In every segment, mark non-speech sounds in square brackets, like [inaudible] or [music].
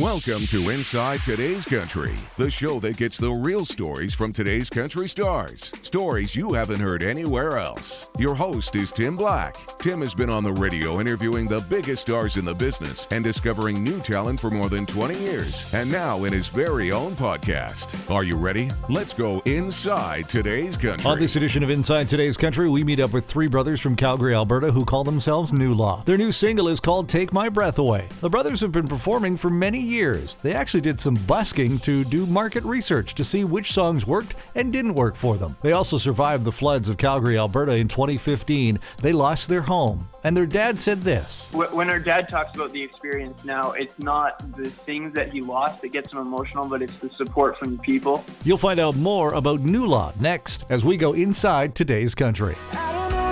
Welcome to Inside Today's Country, the show that gets the real stories from today's country stars. Stories you haven't heard anywhere else. Your host is Tim Black. Tim has been on the radio interviewing the biggest stars in the business and discovering new talent for more than 20 years, and now in his very own podcast. Are you ready? Let's go inside today's country. On this edition of Inside Today's Country, we meet up with three brothers from Calgary, Alberta, who call themselves New Law. Their new single is called Take My Breath Away. The brothers have been performing for many years. They actually did some busking to do market research to see which songs worked and didn't work for them. They also survived the floods of Calgary, Alberta in 2015. They lost their home, and their dad said this. When our dad talks about the experience now, it's not the things that he lost that gets him emotional, but it's the support from the people. You'll find out more about New Law next as we go inside today's country. I don't know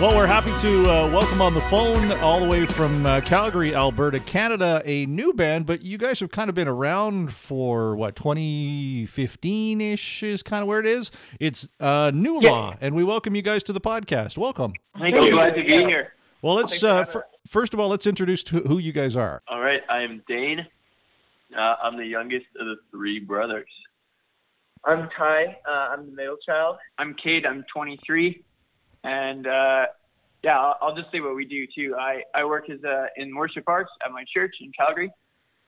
Well, we're happy to uh, welcome on the phone all the way from uh, Calgary, Alberta, Canada, a new band, but you guys have kind of been around for what 2015 ish is kind of where it is. It's uh, New Yeah. Law, and we welcome you guys to the podcast. Welcome. Thank you. Glad to be here. Well, let's uh, fir- first of all let's introduce to who you guys are. All right, I am Dane. Uh, I'm the youngest of the three brothers. I'm Ty. Uh, I'm the middle child. I'm Cade. I'm 23, and uh, yeah, I'll, I'll just say what we do too. I, I work as a, in worship arts at my church in Calgary.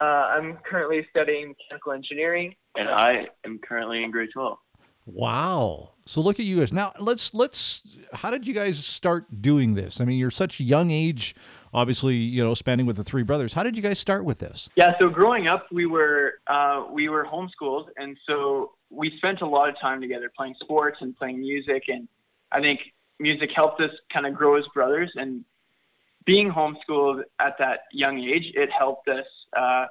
Uh, I'm currently studying mechanical engineering. And I am currently in grade 12. Wow. So look at you guys. Now let's let's. How did you guys start doing this? I mean, you're such young age. Obviously, you know, spending with the three brothers. How did you guys start with this? Yeah, so growing up, we were uh, we were homeschooled, and so we spent a lot of time together playing sports and playing music. And I think music helped us kind of grow as brothers. And being homeschooled at that young age, it helped us uh,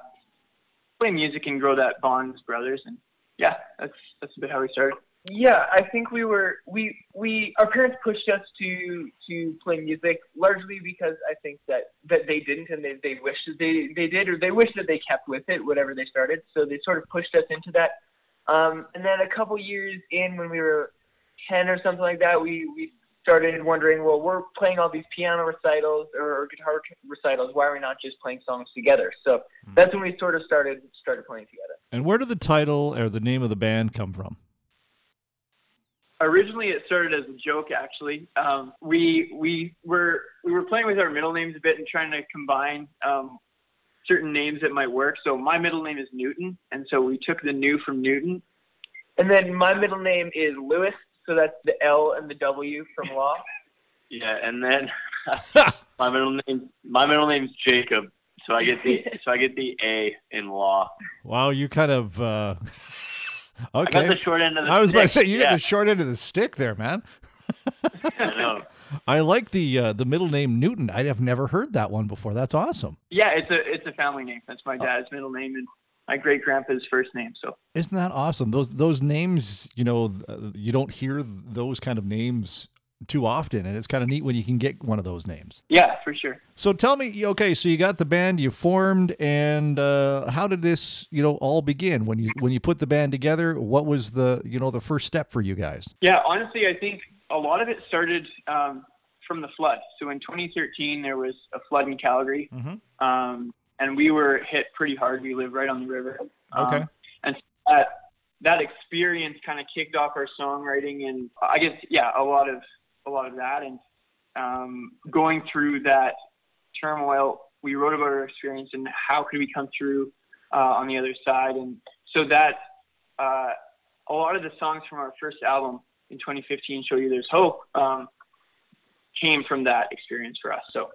play music and grow that bond as brothers. And yeah, that's that's a bit how we started. Yeah, I think we were we we our parents pushed us to to play music largely because I think that that they didn't and they they wished that they they did or they wished that they kept with it whatever they started. So they sort of pushed us into that. Um, and then a couple years in, when we were ten or something like that, we we started wondering, well, we're playing all these piano recitals or guitar recitals. Why are we not just playing songs together? So that's when we sort of started started playing together. And where did the title or the name of the band come from? Originally it started as a joke actually um, we we were we were playing with our middle names a bit and trying to combine um, certain names that might work so my middle name is newton and so we took the new from newton And then my middle name is Lewis, so that's the L and the W from law. [laughs] Yeah, and then [laughs] my middle name my middle name's Jacob, so I get the [laughs] so I get the A in law. Wow, you kind of. Uh... I okay. got the short end of the I was about to say you yeah. got the short end of the stick there, man. [laughs] I know. I like the uh, the middle name Newton. I have never heard that one before. That's awesome. yeah it's a it's a family name that's my dad's middle name and my great grandpa's first name so Isn't that awesome? Those those names, you know, you don't hear those kind of names too often, and it's kind of neat when you can get one of those names. yeah for sure So tell me, okay, so you got the band, you formed, and uh, how did this, you know, all begin? When you when you put the band together, what was the, you know, the first step for you guys? Yeah, honestly, I think a lot of it started um, from the flood. So in 2013, there was a flood in Calgary, Mhm. um, and we were hit pretty hard. We live right on the river. Um, Okay. and that that experience kind of kicked off our songwriting, and I guess yeah, a lot of a lot of that, and um, going through that turmoil, we wrote about our experience and how could we come through uh, on the other side, and so that uh, a lot of the songs from our first album in 2015, "Show You There's Hope," um, came from that experience for us. So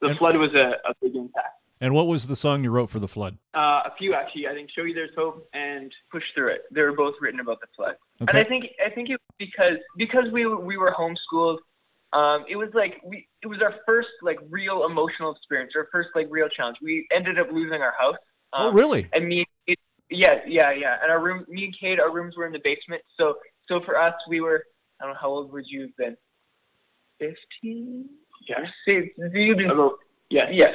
the flood was a, a big impact. And what was the song you wrote for the flood? Uh, a few actually. I think "Show You There's Hope" and Push through it. They were both written about the flood. Okay. And I think I think it was because because we were- we were homeschooled. Um, it was like we it was our first like real emotional experience, our first like real challenge. We ended up losing our house. Um, oh, really? And me, it, yeah, yeah, yeah. And our room, me and Cade, our rooms were in the basement. So so for us, we were I don't know how old would you have been? Fifteen. yeah, See, you'd been About, yeah, yeah,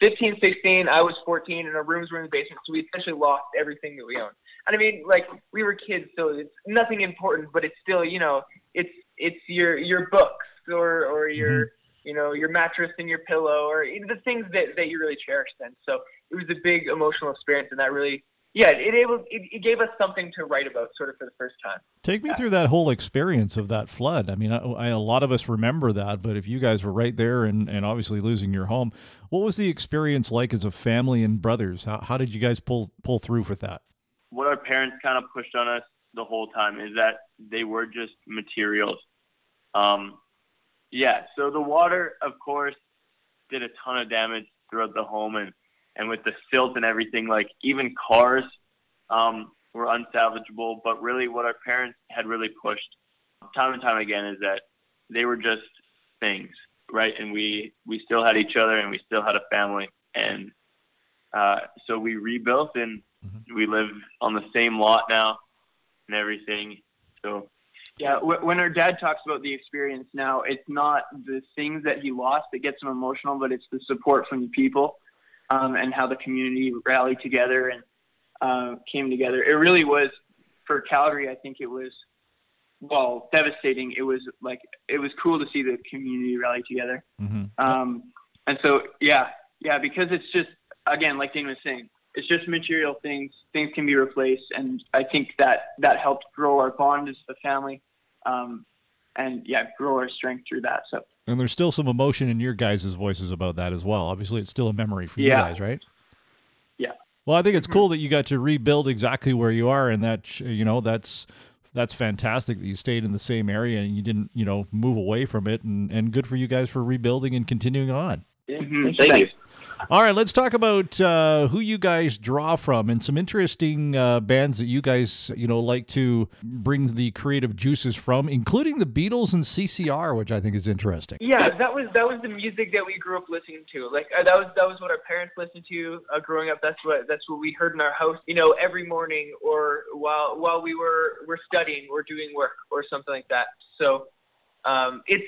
15, 16. I was 14, and our rooms were in the basement, so we essentially lost everything that we owned. And I mean, like we were kids, so it's nothing important, but it's still, you know, it's it's your your books or or mm-hmm. your you know your mattress and your pillow or the things that that you really cherish. Then, so it was a big emotional experience, and that really, yeah, it able it, it gave us something to write about, sort of for the first time. Take me through that whole experience of that flood. I mean, I, I, a lot of us remember that, but if you guys were right there and, and obviously losing your home, what was the experience like as a family and brothers? How, how did you guys pull pull through with that? what our parents kind of pushed on us the whole time is that they were just materials. Um, yeah, so the water, of course, did a ton of damage throughout the home, and and with the silt and everything, like even cars um, were unsalvageable. But really, what our parents had really pushed time and time again is that they were just things, right? And we we still had each other, and we still had a family, and uh, so we rebuilt and we live on the same lot now and everything. So Yeah, wh- when our dad talks about the experience now, it's not the things that he lost that gets him emotional, but it's the support from the people um, and how the community rallied together and uh, came together. It really was for Calgary. I think it was well devastating. It was like it was cool to see the community rally together. Mm-hmm. Um, and so yeah, yeah, because it's just again like Dean was saying, it's just material things. Things can be replaced, and I think that that helped grow our bond as a family, um, and yeah, grow our strength through that. So And there's still some emotion in your guys' voices about that as well. Obviously, it's still a memory for you guys, right? Yeah. Well, I think it's cool that you got to rebuild exactly where you are, and that you know that's that's fantastic that you stayed in the same area and you didn't you know move away from it, and and good for you guys for rebuilding and continuing on. Mhm. thank you. All right, let's talk about uh, who you guys draw from and some interesting uh, bands that you guys, you know, like to bring the creative juices from, including the Beatles and CCR, which I think is interesting. Yeah, that was that was the music that we grew up listening to. Like uh, that was that was what our parents listened to uh, growing up. That's what that's what we heard in our house. You know, every morning or while while we were were studying or doing work or something like that. So um, it's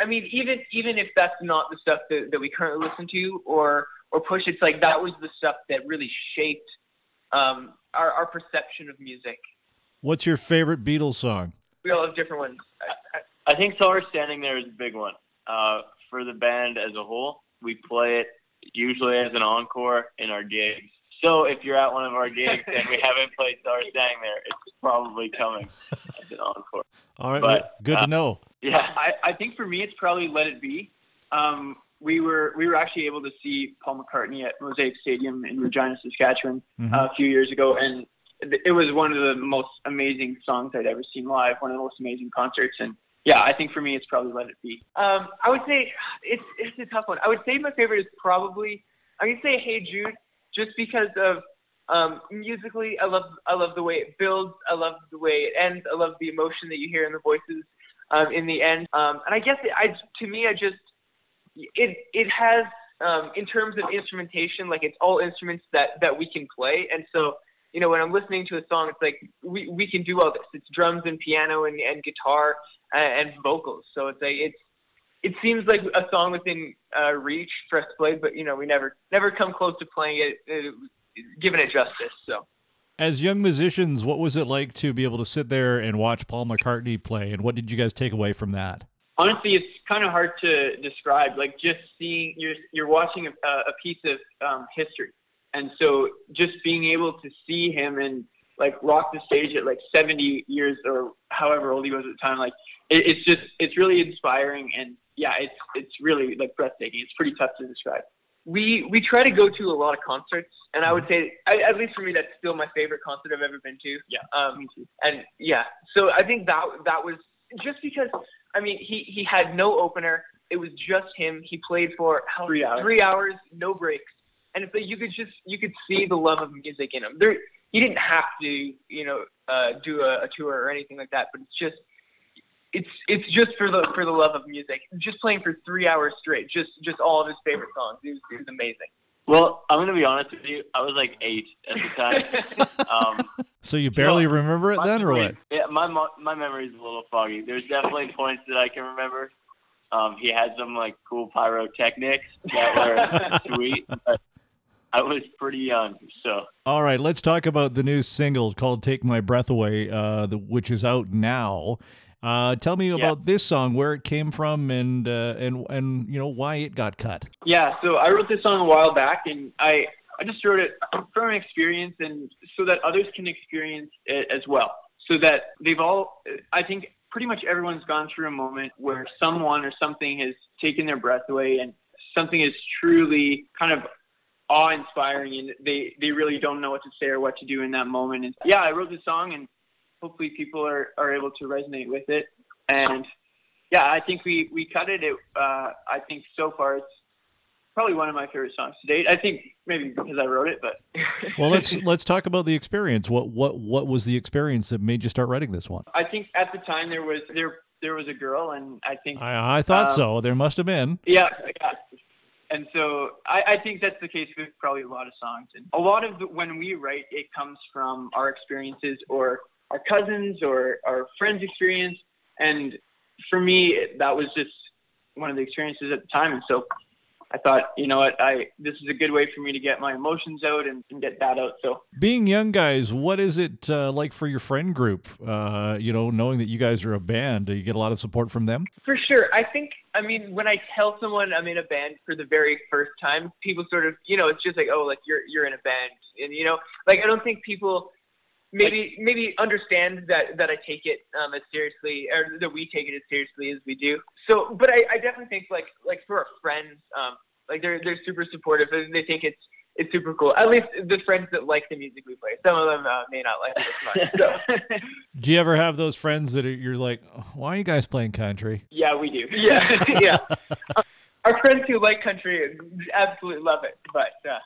I mean even even if that's not the stuff that, that we currently listen to or or push, it's like that was the stuff that really shaped um, our our perception of music. What's your favorite Beatles song? We all have different ones. I, I, I think Saw Her Standing There is a big one. Uh, for the band as a whole, we play it usually as an encore in our gigs. So if you're at one of our gigs and we haven't played Saw Her Standing There, it's probably coming as an encore. All right, But, good uh, to know. Yeah. I, I think for me, it's probably Let It Be. Um, we were we were actually able to see Paul McCartney at Mosaic Stadium in Regina, Saskatchewan, Mhm. uh, a few years ago, and it was one of the most amazing songs I'd ever seen live. One of the most amazing concerts, and yeah, I think for me, it's probably Let It Be. Um, I would say it's it's a tough one. I would say my favorite is probably I could say Hey Jude, just because of um, musically. I love I love the way it builds. I love the way it ends. I love the emotion that you hear in the voices um, in the end. Um, and I guess it, I to me I just it it has um, in terms of instrumentation like it's all instruments that that we can play. And so you know when i'm listening to a song it's like we we can do all this. It's drums and piano and, and guitar and, and vocals. So it's like it's it seems like a song within uh, reach for us to play but you know we never never come close to playing it, it giving it justice so As young musicians, what was it like to be able to sit there and watch Paul McCartney play, and what did you guys take away from that? honestly, it's kind of hard to describe. Like just seeing you're you're watching a, a piece of um, history, and so just being able to see him and like rock the stage at like 70 years or however old he was at the time, like it, it's just it's really inspiring and yeah, it's it's really like breathtaking. It's pretty tough to describe. We we try to go to a lot of concerts, and I would say, I, at least for me, that's still my favorite concert I've ever been to. Yeah, Um, me too. and yeah, so I think that that was just because I mean he he had no opener. It was just him. He played for how Three hours. three hours, no breaks, and like you could just you could see the love of music in him. There, he didn't have to you know uh, do a, a tour or anything like that, but it's just it's it's just for the for the love of music. Just playing for three hours straight, just just all of his favorite songs. It was, it was amazing. Well, I'm gonna be honest with you. I was like eight at the time. [laughs] um, So you barely No, remember it then, or what? Yeah, my my memory is a little foggy. There's definitely points that I can remember, Um, he had some like cool pyrotechnics that were [laughs] sweet. But I was pretty young, so All right, let's talk about the new single called "Take My Breath Away," uh, the, which is out now. Uh, tell me about this song, where it came from, and uh, and and you know why it got cut. Yeah, so I wrote this song a while back, and I I just wrote it from experience, and so that others can experience it as well. So that they've all, I think, pretty much everyone's gone through a moment where someone or something has taken their breath away, and something is truly kind of awe-inspiring, and they they really don't know what to say or what to do in that moment. And yeah, I wrote this song, and hopefully people are are able to resonate with it. And yeah, I think we we cut it. it uh, I think so far it's probably one of my favorite songs to date. I think maybe because I wrote it, but [laughs] Well, let's let's talk about the experience. What what what was the experience that made you start writing this one? I think at the time there was there there was a girl, and I think I, I thought Um, so. There must have been. yeah, yeah. And so I, I think that's the case with probably a lot of songs. And a lot of the, when we write, it comes from our experiences or our cousins or our friends' experience. And for me, that was just one of the experiences at the time. And so I thought, you know what, I this is a good way for me to get my emotions out and, and get that out. So Being young guys, what is it uh, like for your friend group? Uh, you know, knowing that you guys are a band, do you get a lot of support from them? For sure. I think, I mean, when I tell someone I'm in a band for the very first time, people sort of, you know, it's just like, oh, like you're you're in a band, and you know, like I don't think people maybe maybe understand that that I take it um, as seriously, or that we take it as seriously as we do. So, but I, I definitely think like like for our friends, um, like they're they're super supportive, and they think it's it's super cool. At least the friends that like the music we play. Some of them uh, may not like it as much. So. [laughs] Do you ever have those friends that are, you're like, why are you guys playing country? yeah, we do. [laughs] Yeah, yeah. [laughs] Our friends who like country absolutely love it, but uh,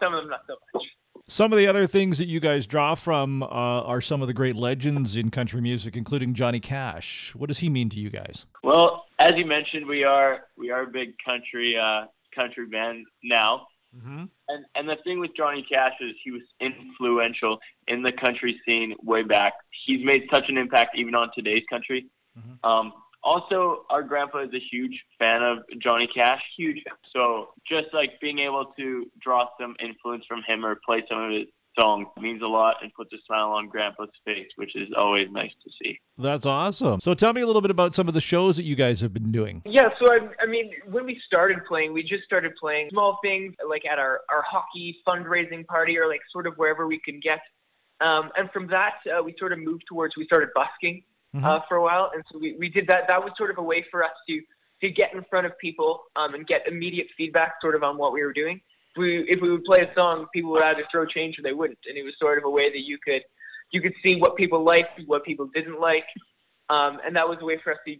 some of them not so much. Some of the other things that you guys draw from uh, are some of the great legends in country music, including Johnny Cash. What does he mean to you guys? Well, as you mentioned, we are we are a big country uh, country band now, Mm-hmm. and and the thing with Johnny Cash is he was influential in the country scene way back. He's made such an impact even on today's country. Mhm. Um, also, our grandpa is a huge fan of Johnny Cash. Huge. So just like being able to draw some influence from him or play some of his songs means a lot and puts a smile on grandpa's face, which is always nice to see. That's awesome. So tell me a little bit about some of the shows that you guys have been doing. Yeah, so I, I mean, when we started playing, we just started playing small things like at our, our hockey fundraising party or like sort of wherever we could get. Um, and from that, uh, we sort of moved towards, we started busking uh, for a while. And so we, we did that. That was sort of a way for us to, to get in front of people um, and get immediate feedback sort of on what we were doing. If we, if we would play a song, people would either throw change or they wouldn't. And it was sort of a way that you could, you could see what people liked, what people didn't like. Um, and that was a way for us to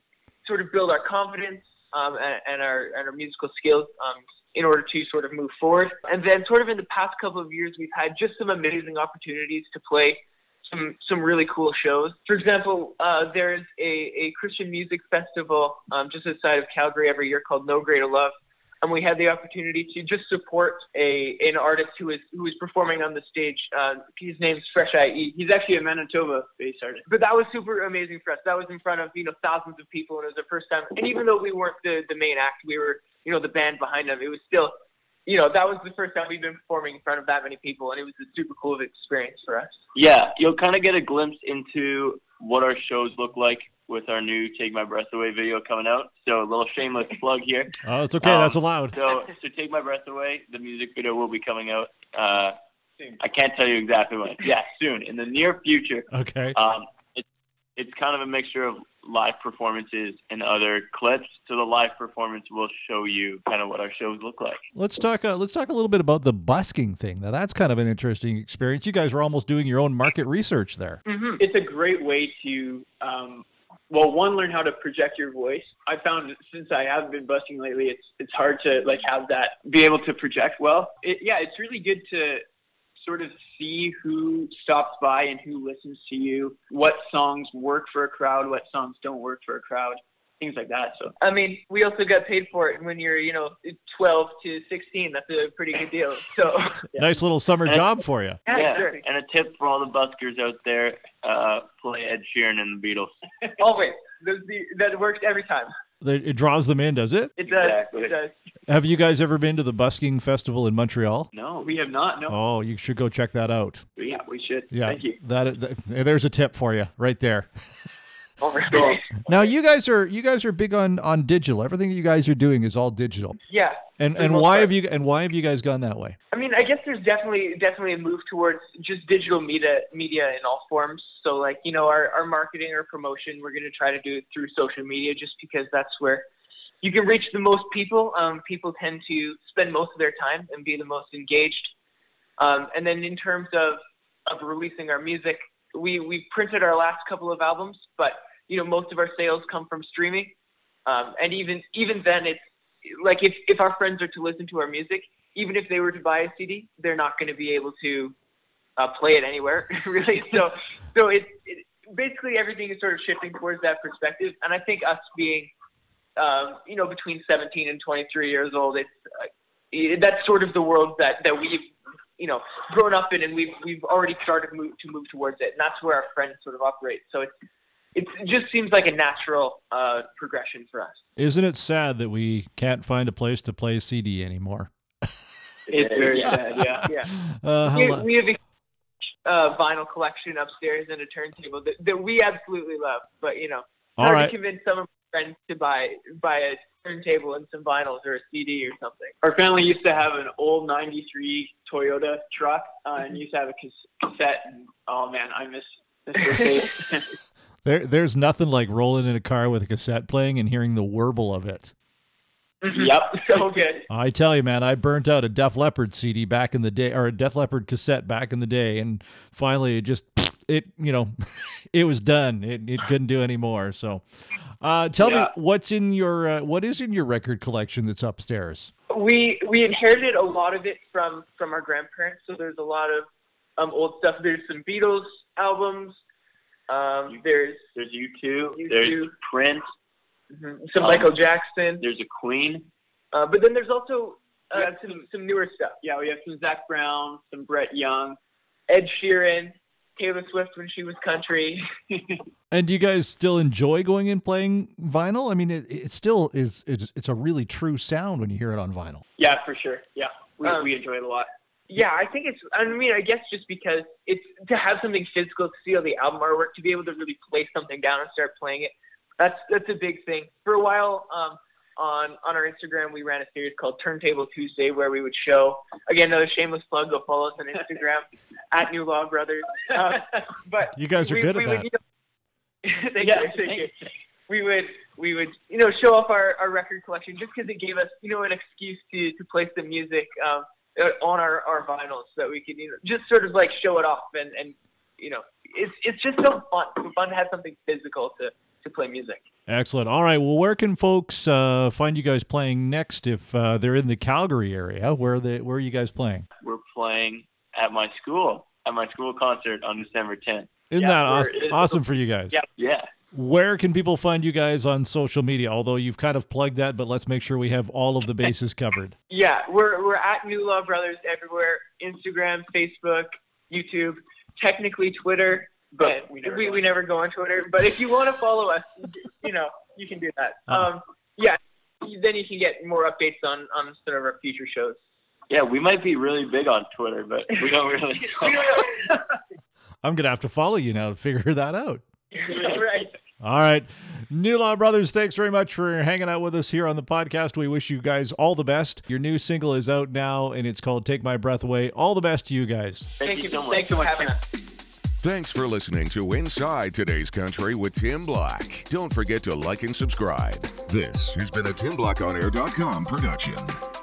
sort of build our confidence um, and, and our and our musical skills um, in order to sort of move forward. And then, sort of in the past couple of years, we've had just some amazing opportunities to play some some really cool shows. For example, uh, there's a, a Christian music festival um, just outside of Calgary every year called No Greater Love. And we had the opportunity to just support a an artist who is who is performing on the stage. Uh, his name's Fresh IE. He's actually a Manitoba-based artist. But that was super amazing for us. That was in front of you know thousands of people, and it was the first time. And even though we weren't the the main act, we were you know the band behind them. It was still, you know, that was the first time we've been performing in front of that many people, and it was a super cool experience for us. Yeah, you'll kind of get a glimpse into what our shows look like with our new "Take My Breath Away" video coming out. So a little shameless plug here. [laughs] Oh, it's okay. Um, That's allowed. So, so "Take My Breath Away," the music video will be coming out. Uh, I can't tell you exactly when. Yeah, soon in the near future. Okay. Um, it's it's kind of a mixture of live performances and other clips. So the live performance will show you kind of what our shows look like. Let's talk. Uh, let's talk a little bit about the busking thing. Now, that's kind of an interesting experience. You guys were almost doing your own market research there. Mm-hmm. it's a great way to um, well one learn how to project your voice i found since i have been busking lately it's it's hard to like have that be able to project well it, yeah it's really good to sort of see who stops by and who listens to you what songs work for a crowd what songs don't work for a crowd things like that so I mean, we also got paid for it when you're you know 12 to 16. That's a pretty good deal. So [laughs] [laughs] Nice little summer And- job for you. yeah, sure. And a tip for all the buskers out there: uh, play Ed Sheeran and the Beatles. [laughs] always Those that works every time. They- It draws them in, does it? It does. Exactly. It does. Have you guys ever been to the busking festival in Montreal? No, We have not. No. Oh, you should go check that out. Yeah, we should. Yeah, Thank you. That, that there's a tip for you right there. [laughs] Oh, really? Now you guys are you guys are big on on digital. Everything you guys are doing is all digital. Yeah. And and why part. have you and why have you guys gone that way? I guess there's definitely definitely a move towards just digital media media in all forms. So like, you know, our, our marketing or promotion, we're gonna try to do it through social media just because that's where you can reach the most people. Um, people tend to spend most of their time and be the most engaged. Um, and then in terms of, of releasing our music, we, we printed our last couple of albums, but you know, most of our sales come from streaming. Um, and even even then it's like if, if our friends are to listen to our music, even if they were to buy a CD, they're not going to be able to uh, play it anywhere, [laughs] really. So, so it, it basically everything is sort of shifting towards that perspective. And I think us being, um, you know, between 17 and 23 years old, it's uh, it, that's sort of the world that that we've you know grown up in, and we've we've already started move, to move towards it, and that's where our friends sort of operate. So it's it just seems like a natural uh, progression for us. Isn't it sad that we can't find a place to play CD anymore? [laughs] It's very sad, yeah. Yeah. [laughs] Uh, We, we have a uh, vinyl collection upstairs and a turntable that, that we absolutely love. But you know, All hard right. to convince some of my friends to buy buy a turntable and some vinyls or a CD or something. Our family used to have an old '93 Toyota truck uh, and used to have a cassette. And oh man, I miss. miss [laughs] days. [laughs] there, there's nothing like rolling in a car with a cassette playing and hearing the warble of it. Yep, [laughs] so good. I tell you, man, I burnt out a Def Leppard CD back in the day, or a Def Leppard cassette back in the day, and finally it just [sniffs] it you know [laughs] it was done. It it couldn't do anymore. So, uh, tell Yeah. me what's in your uh, what is in your record collection that's upstairs? we we inherited a lot of it from from our grandparents. So there's a lot of um, old stuff. There's some Beatles albums. Um, there's there's you two. U2. There's Prince. Mhm, some Um, Michael Jackson. There's a Queen. Uh, but then there's also uh, We have some some newer stuff. Yeah, we have some Zac Brown, some Brett Young. Ed Sheeran, Taylor Swift when she was country. [laughs] And do you guys still enjoy going and playing vinyl? I mean, it, it still is. It's, it's a really true sound when you hear it on vinyl. Yeah, for sure. Yeah, we, Um, we enjoy it a lot. Yeah, I think it's. I mean, I guess just because it's to have something physical to see all the album artwork, to be able to really place something down and start playing it. That's that's a big thing. For a while, um, on on our Instagram, we ran a series called Turntable Tuesday, where we would show again another shameless plug. Go follow us on Instagram [laughs] at New Law Brothers. Uh, [laughs] but You guys are we, good we at would, that. you know- [laughs] thank Yeah, you, thank thank you. We would we would you know show off our, our record collection just because it gave us you know an excuse to to place the music um, uh, on our, our vinyls so that we could you know just sort of like show it off and and you know it's it's just so fun so fun to have something physical to to play music. Excellent. All right. Well, where can folks uh, find you guys playing next if uh, they're in the Calgary area? Where are they? Where are you guys playing? We're playing at my school at my school concert on December 10th. Isn't Yeah, that awesome, awesome for you guys? Yeah. Yeah. Where can people find you guys on social media? Although you've kind of plugged that, but let's make sure we have all of the bases covered. [laughs] Yeah, we're we're at New Law Brothers everywhere: Instagram, Facebook, YouTube, technically Twitter, but we we never we, go we never go on Twitter. But if you want to follow us, you know, you can do that. Uh-huh. Um, yeah, then you can get more updates on on some of our future shows. Yeah, we might be really big on Twitter, but we don't [laughs] really. [laughs] I'm gonna have to follow you now to figure that out. [laughs] right. All right. New Law Brothers, thanks very much for hanging out with us here on the podcast. We wish you guys all the best. Your new single is out now and it's called Take My Breath Away. All the best to you guys. Thank, you so much. Thanks for having us. Thanks for listening to Inside Today's Country with Tim Black. Don't forget to like and subscribe. This has been a TimBlackonair.com production.